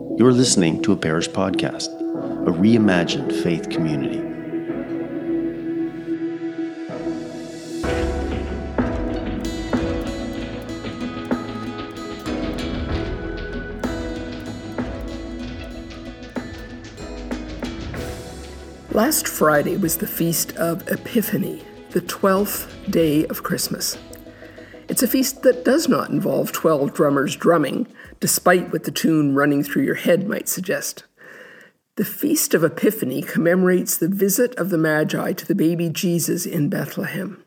You're listening to a parish podcast, a reimagined faith community. Last Friday was the feast of Epiphany, the 12th day of Christmas. It's a feast that does not involve 12 drummers drumming, despite what the tune running through your head might suggest. The Feast of Epiphany commemorates the visit of the Magi to the baby Jesus in Bethlehem.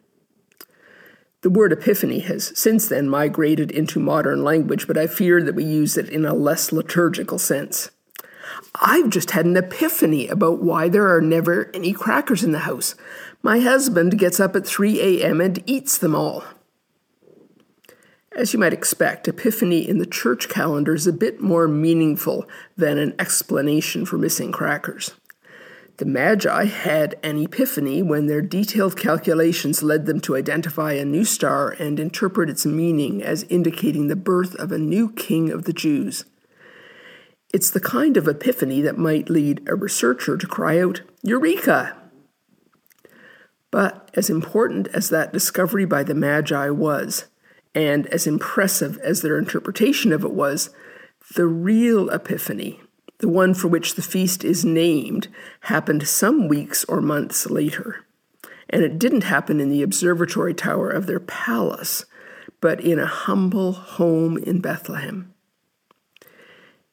The word epiphany has since then migrated into modern language, but I fear that we use it in a less liturgical sense. I've just had an epiphany about why there are never any crackers in the house. My husband gets up at 3 a.m. and eats them all. As you might expect, Epiphany in the church calendar is a bit more meaningful than an explanation for missing crackers. The Magi had an epiphany when their detailed calculations led them to identify a new star and interpret its meaning as indicating the birth of a new king of the Jews. It's the kind of epiphany that might lead a researcher to cry out, Eureka! But as important as that discovery by the Magi was, and as impressive as their interpretation of it was, the real Epiphany, the one for which the feast is named, happened some weeks or months later. And it didn't happen in the observatory tower of their palace, but in a humble home in Bethlehem.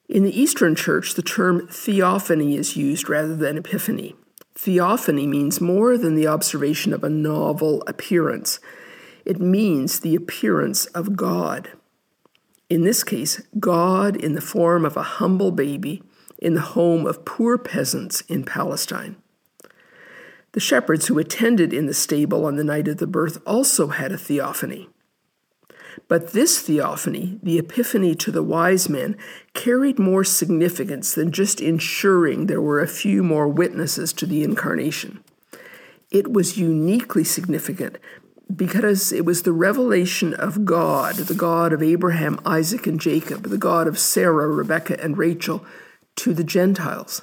In the Eastern Church, the term theophany is used rather than epiphany. Theophany means more than the observation of a novel appearance. It means the appearance of God. In this case, God in the form of a humble baby in the home of poor peasants in Palestine. The shepherds who attended in the stable on the night of the birth also had a theophany. But this theophany, the epiphany to the wise men, carried more significance than just ensuring there were a few more witnesses to the incarnation. It was uniquely significant because it was the revelation of God, the God of Abraham, Isaac, and Jacob, the God of Sarah, Rebekah, and Rachel, to the Gentiles.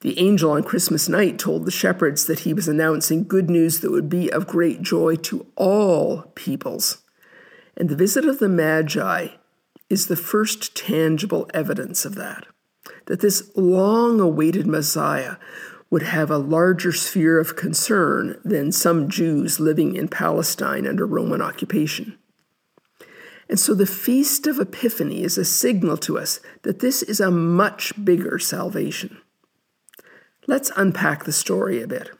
The angel on Christmas night told the shepherds that he was announcing good news that would be of great joy to all peoples. And the visit of the Magi is the first tangible evidence of that. That this long awaited Messiah would have a larger sphere of concern than some Jews living in Palestine under Roman occupation. And so the Feast of Epiphany is a signal to us that this is a much bigger salvation. Let's unpack the story a bit.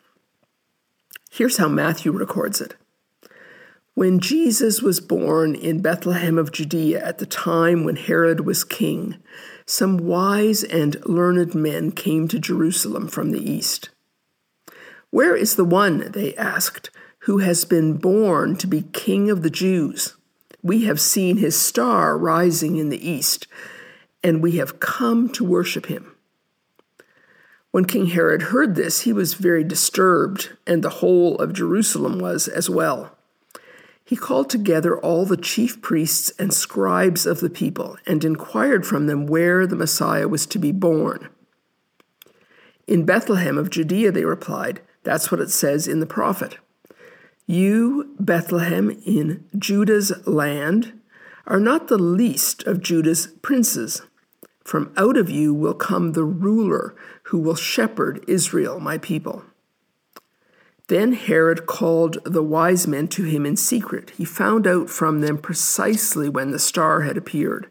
Here's how Matthew records it. When Jesus was born in Bethlehem of Judea at the time when Herod was king, some wise and learned men came to Jerusalem from the east. Where is the one, they asked, who has been born to be king of the Jews? We have seen his star rising in the east, and we have come to worship him. When King Herod heard this, he was very disturbed, and the whole of Jerusalem was as well he called together all the chief priests and scribes of the people and inquired from them where the Messiah was to be born. In Bethlehem of Judea, they replied, that's what it says in the prophet. You, Bethlehem in Judah's land, are not the least of Judah's princes. From out of you will come the ruler who will shepherd Israel, my people. Then Herod called the wise men to him in secret. He found out from them precisely when the star had appeared.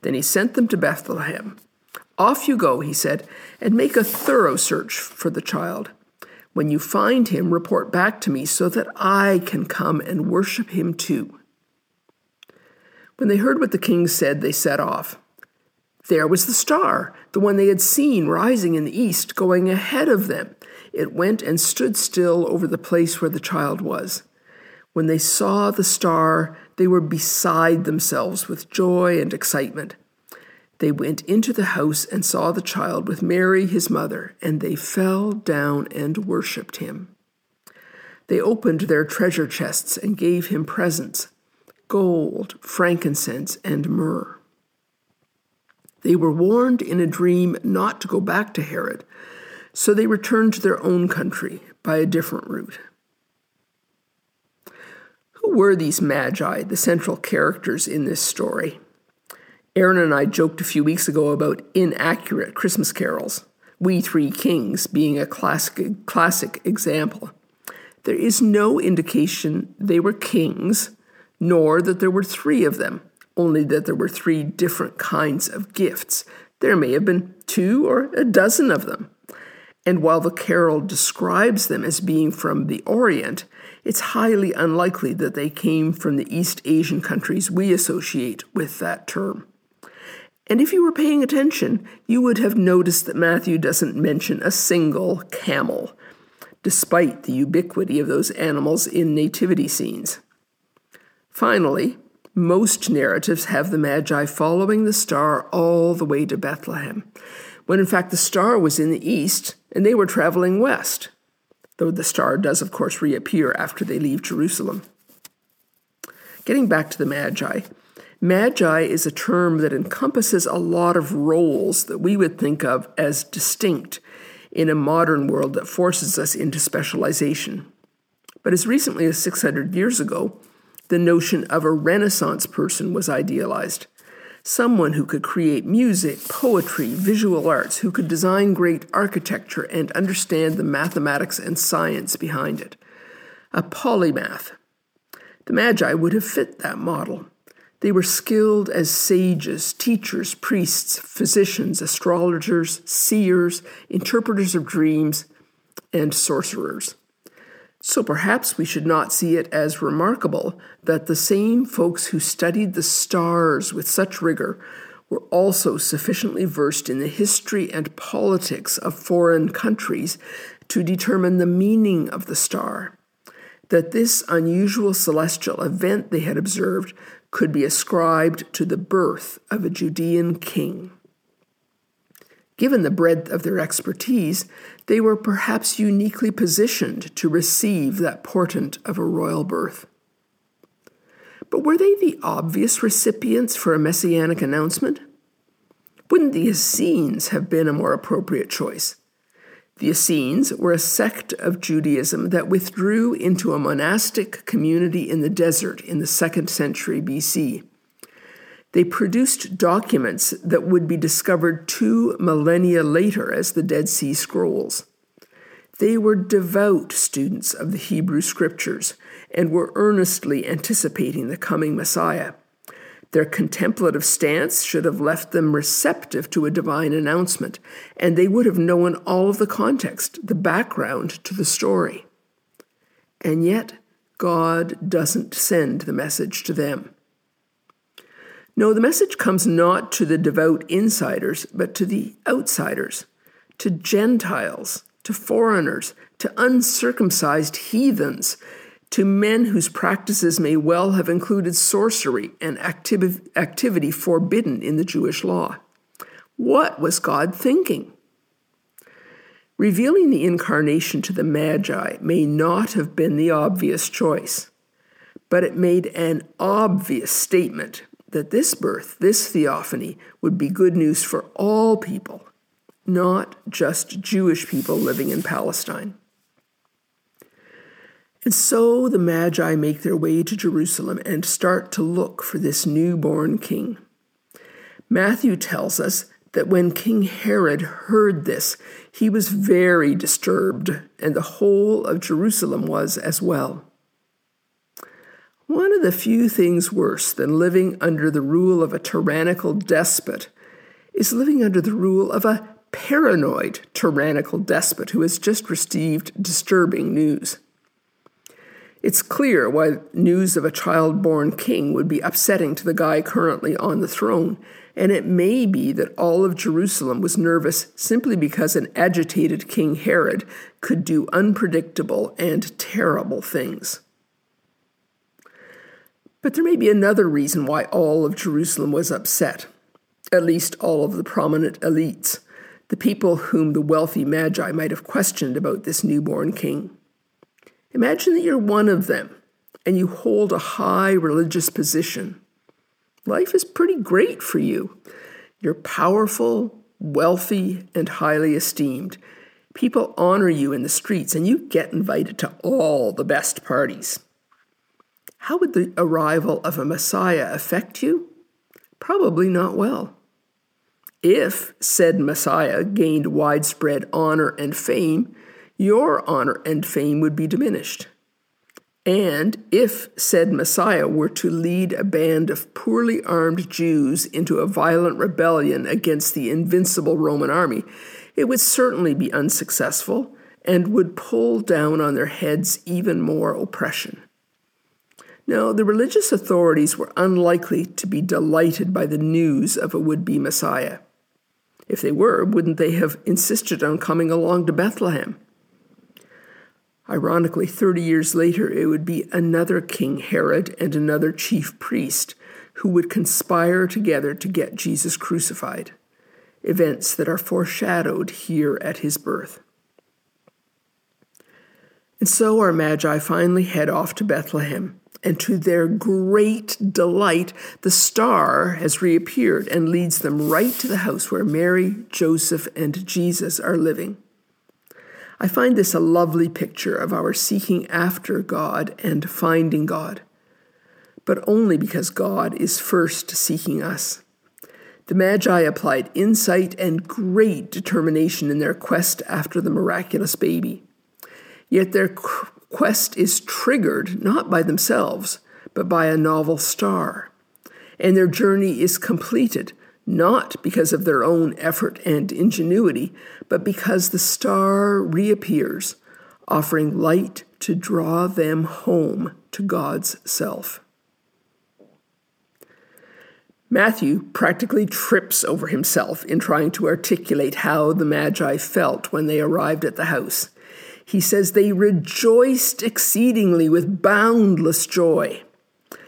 Then he sent them to Bethlehem. Off you go, he said, and make a thorough search for the child. When you find him, report back to me so that I can come and worship him too. When they heard what the king said, they set off. There was the star, the one they had seen rising in the east, going ahead of them it went and stood still over the place where the child was. When they saw the star, they were beside themselves with joy and excitement. They went into the house and saw the child with Mary, his mother, and they fell down and worshipped him. They opened their treasure chests and gave him presents gold, frankincense, and myrrh. They were warned in a dream not to go back to Herod, so they returned to their own country by a different route. Who were these magi, the central characters in this story? Aaron and I joked a few weeks ago about inaccurate Christmas carols, We Three Kings being a classic, classic example. There is no indication they were kings, nor that there were three of them, only that there were three different kinds of gifts. There may have been two or a dozen of them. And while the carol describes them as being from the Orient, it's highly unlikely that they came from the East Asian countries we associate with that term. And if you were paying attention, you would have noticed that Matthew doesn't mention a single camel, despite the ubiquity of those animals in nativity scenes. Finally, most narratives have the Magi following the star all the way to Bethlehem, when in fact the star was in the east and they were traveling west, though the star does, of course, reappear after they leave Jerusalem. Getting back to the Magi, Magi is a term that encompasses a lot of roles that we would think of as distinct in a modern world that forces us into specialization. But as recently as 600 years ago, the notion of a Renaissance person was idealized. Someone who could create music, poetry, visual arts, who could design great architecture and understand the mathematics and science behind it. A polymath. The Magi would have fit that model. They were skilled as sages, teachers, priests, physicians, astrologers, seers, interpreters of dreams, and sorcerers. So perhaps we should not see it as remarkable that the same folks who studied the stars with such rigor were also sufficiently versed in the history and politics of foreign countries to determine the meaning of the star. That this unusual celestial event they had observed could be ascribed to the birth of a Judean king. Given the breadth of their expertise, they were perhaps uniquely positioned to receive that portent of a royal birth. But were they the obvious recipients for a messianic announcement? Wouldn't the Essenes have been a more appropriate choice? The Essenes were a sect of Judaism that withdrew into a monastic community in the desert in the second century BC. They produced documents that would be discovered two millennia later as the Dead Sea Scrolls. They were devout students of the Hebrew Scriptures and were earnestly anticipating the coming Messiah. Their contemplative stance should have left them receptive to a divine announcement, and they would have known all of the context, the background to the story. And yet, God doesn't send the message to them. No, the message comes not to the devout insiders, but to the outsiders, to Gentiles, to foreigners, to uncircumcised heathens, to men whose practices may well have included sorcery and activ- activity forbidden in the Jewish law. What was God thinking? Revealing the incarnation to the Magi may not have been the obvious choice, but it made an obvious statement that this birth, this theophany, would be good news for all people, not just Jewish people living in Palestine. And so the Magi make their way to Jerusalem and start to look for this newborn king. Matthew tells us that when King Herod heard this, he was very disturbed, and the whole of Jerusalem was as well. One of the few things worse than living under the rule of a tyrannical despot is living under the rule of a paranoid tyrannical despot who has just received disturbing news. It's clear why news of a child born king would be upsetting to the guy currently on the throne, and it may be that all of Jerusalem was nervous simply because an agitated King Herod could do unpredictable and terrible things. But there may be another reason why all of Jerusalem was upset, at least all of the prominent elites, the people whom the wealthy magi might have questioned about this newborn king. Imagine that you're one of them and you hold a high religious position. Life is pretty great for you. You're powerful, wealthy, and highly esteemed. People honor you in the streets, and you get invited to all the best parties. How would the arrival of a Messiah affect you? Probably not well. If said Messiah gained widespread honor and fame, your honor and fame would be diminished. And if said Messiah were to lead a band of poorly armed Jews into a violent rebellion against the invincible Roman army, it would certainly be unsuccessful and would pull down on their heads even more oppression. Now, the religious authorities were unlikely to be delighted by the news of a would be Messiah. If they were, wouldn't they have insisted on coming along to Bethlehem? Ironically, 30 years later, it would be another King Herod and another chief priest who would conspire together to get Jesus crucified, events that are foreshadowed here at his birth. And so our Magi finally head off to Bethlehem and to their great delight, the star has reappeared and leads them right to the house where Mary, Joseph, and Jesus are living. I find this a lovely picture of our seeking after God and finding God, but only because God is first seeking us. The Magi applied insight and great determination in their quest after the miraculous baby. Yet their quest is triggered not by themselves, but by a novel star. And their journey is completed not because of their own effort and ingenuity, but because the star reappears, offering light to draw them home to God's self. Matthew practically trips over himself in trying to articulate how the Magi felt when they arrived at the house. He says they rejoiced exceedingly with boundless joy.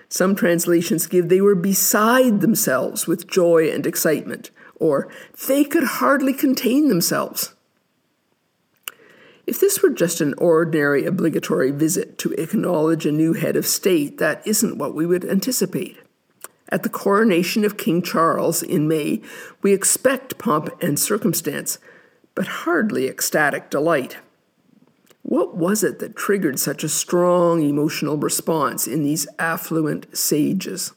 Some translations give they were beside themselves with joy and excitement, or they could hardly contain themselves. If this were just an ordinary obligatory visit to acknowledge a new head of state, that isn't what we would anticipate. At the coronation of King Charles in May, we expect pomp and circumstance, but hardly ecstatic delight. What was it that triggered such a strong emotional response in these affluent sages?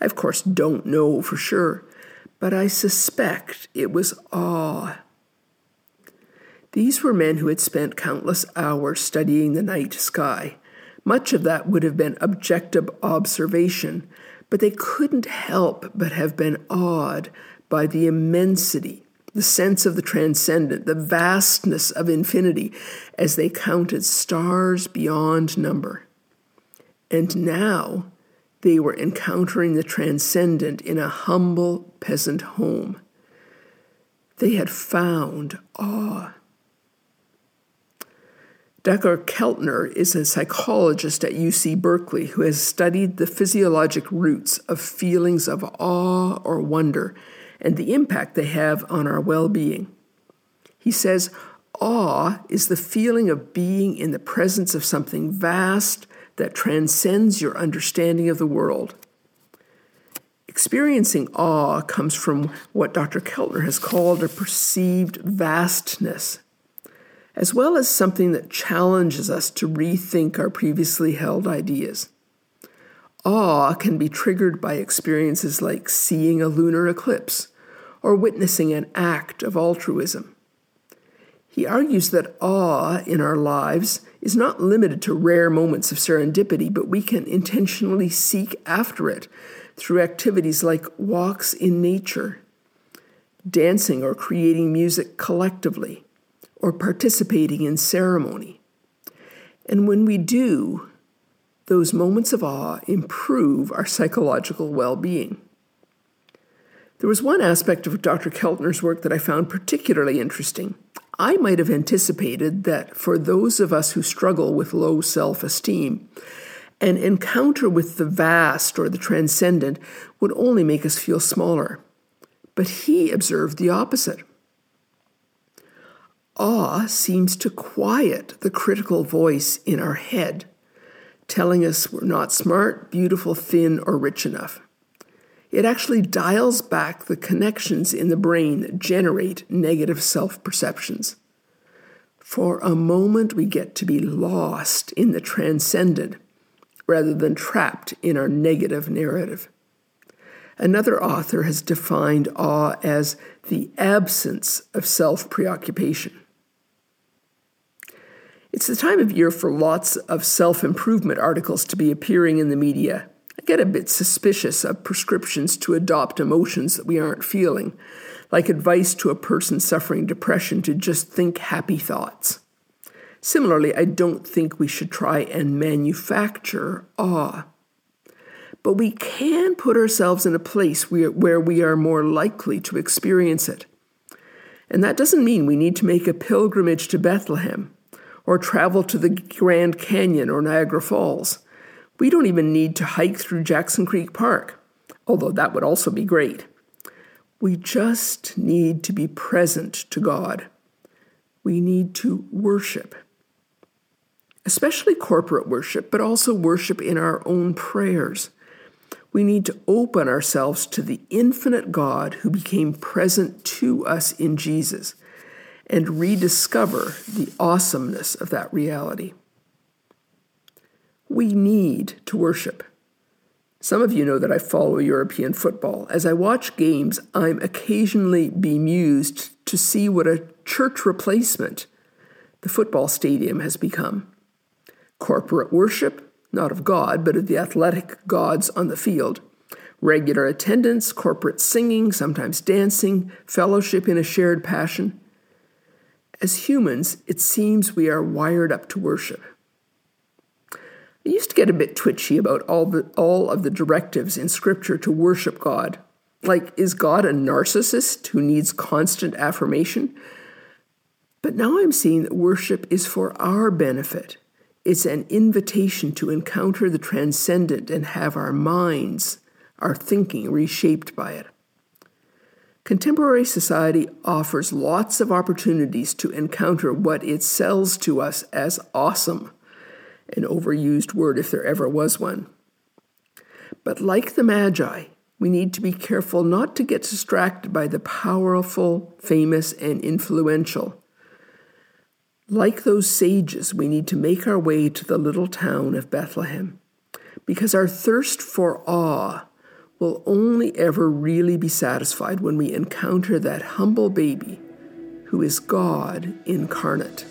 I, of course, don't know for sure, but I suspect it was awe. These were men who had spent countless hours studying the night sky. Much of that would have been objective observation, but they couldn't help but have been awed by the immensity the sense of the transcendent, the vastness of infinity, as they counted stars beyond number. And now they were encountering the transcendent in a humble peasant home. They had found awe. Dacher Keltner is a psychologist at UC Berkeley who has studied the physiologic roots of feelings of awe or wonder and the impact they have on our well being. He says, Awe is the feeling of being in the presence of something vast that transcends your understanding of the world. Experiencing awe comes from what Dr. Keltner has called a perceived vastness, as well as something that challenges us to rethink our previously held ideas. Awe can be triggered by experiences like seeing a lunar eclipse or witnessing an act of altruism. He argues that awe in our lives is not limited to rare moments of serendipity, but we can intentionally seek after it through activities like walks in nature, dancing or creating music collectively, or participating in ceremony. And when we do, those moments of awe improve our psychological well being. There was one aspect of Dr. Keltner's work that I found particularly interesting. I might have anticipated that for those of us who struggle with low self esteem, an encounter with the vast or the transcendent would only make us feel smaller. But he observed the opposite. Awe seems to quiet the critical voice in our head telling us we're not smart, beautiful, thin, or rich enough. it actually dials back the connections in the brain that generate negative self perceptions. For a moment, we get to be lost in the transcendent rather than trapped in our negative narrative. Another author has defined awe as the absence of self preoccupation. It's the time of year for lots of self improvement articles to be appearing in the media. I get a bit suspicious of prescriptions to adopt emotions that we aren't feeling, like advice to a person suffering depression to just think happy thoughts. Similarly, I don't think we should try and manufacture awe. But we can put ourselves in a place where we are more likely to experience it. And that doesn't mean we need to make a pilgrimage to Bethlehem or travel to the Grand Canyon or Niagara Falls. We don't even need to hike through Jackson Creek Park, although that would also be great. We just need to be present to God. We need to worship, especially corporate worship, but also worship in our own prayers. We need to open ourselves to the infinite God who became present to us in Jesus and rediscover the awesomeness of that reality. We need to worship. Some of you know that I follow European football. As I watch games, I'm occasionally bemused to see what a church replacement the football stadium has become. Corporate worship, not of God, but of the athletic gods on the field. Regular attendance, corporate singing, sometimes dancing, fellowship in a shared passion. As humans, it seems we are wired up to worship. I used to get a bit twitchy about all, the, all of the directives in Scripture to worship God. Like, is God a narcissist who needs constant affirmation? But now I'm seeing that worship is for our benefit. It's an invitation to encounter the transcendent and have our minds, our thinking reshaped by it. Contemporary society offers lots of opportunities to encounter what it sells to us as awesome, an overused word if there ever was one. But like the Magi, we need to be careful not to get distracted by the powerful, famous, and influential. Like those sages, we need to make our way to the little town of Bethlehem because our thirst for awe will only ever really be satisfied when we encounter that humble baby who is God incarnate.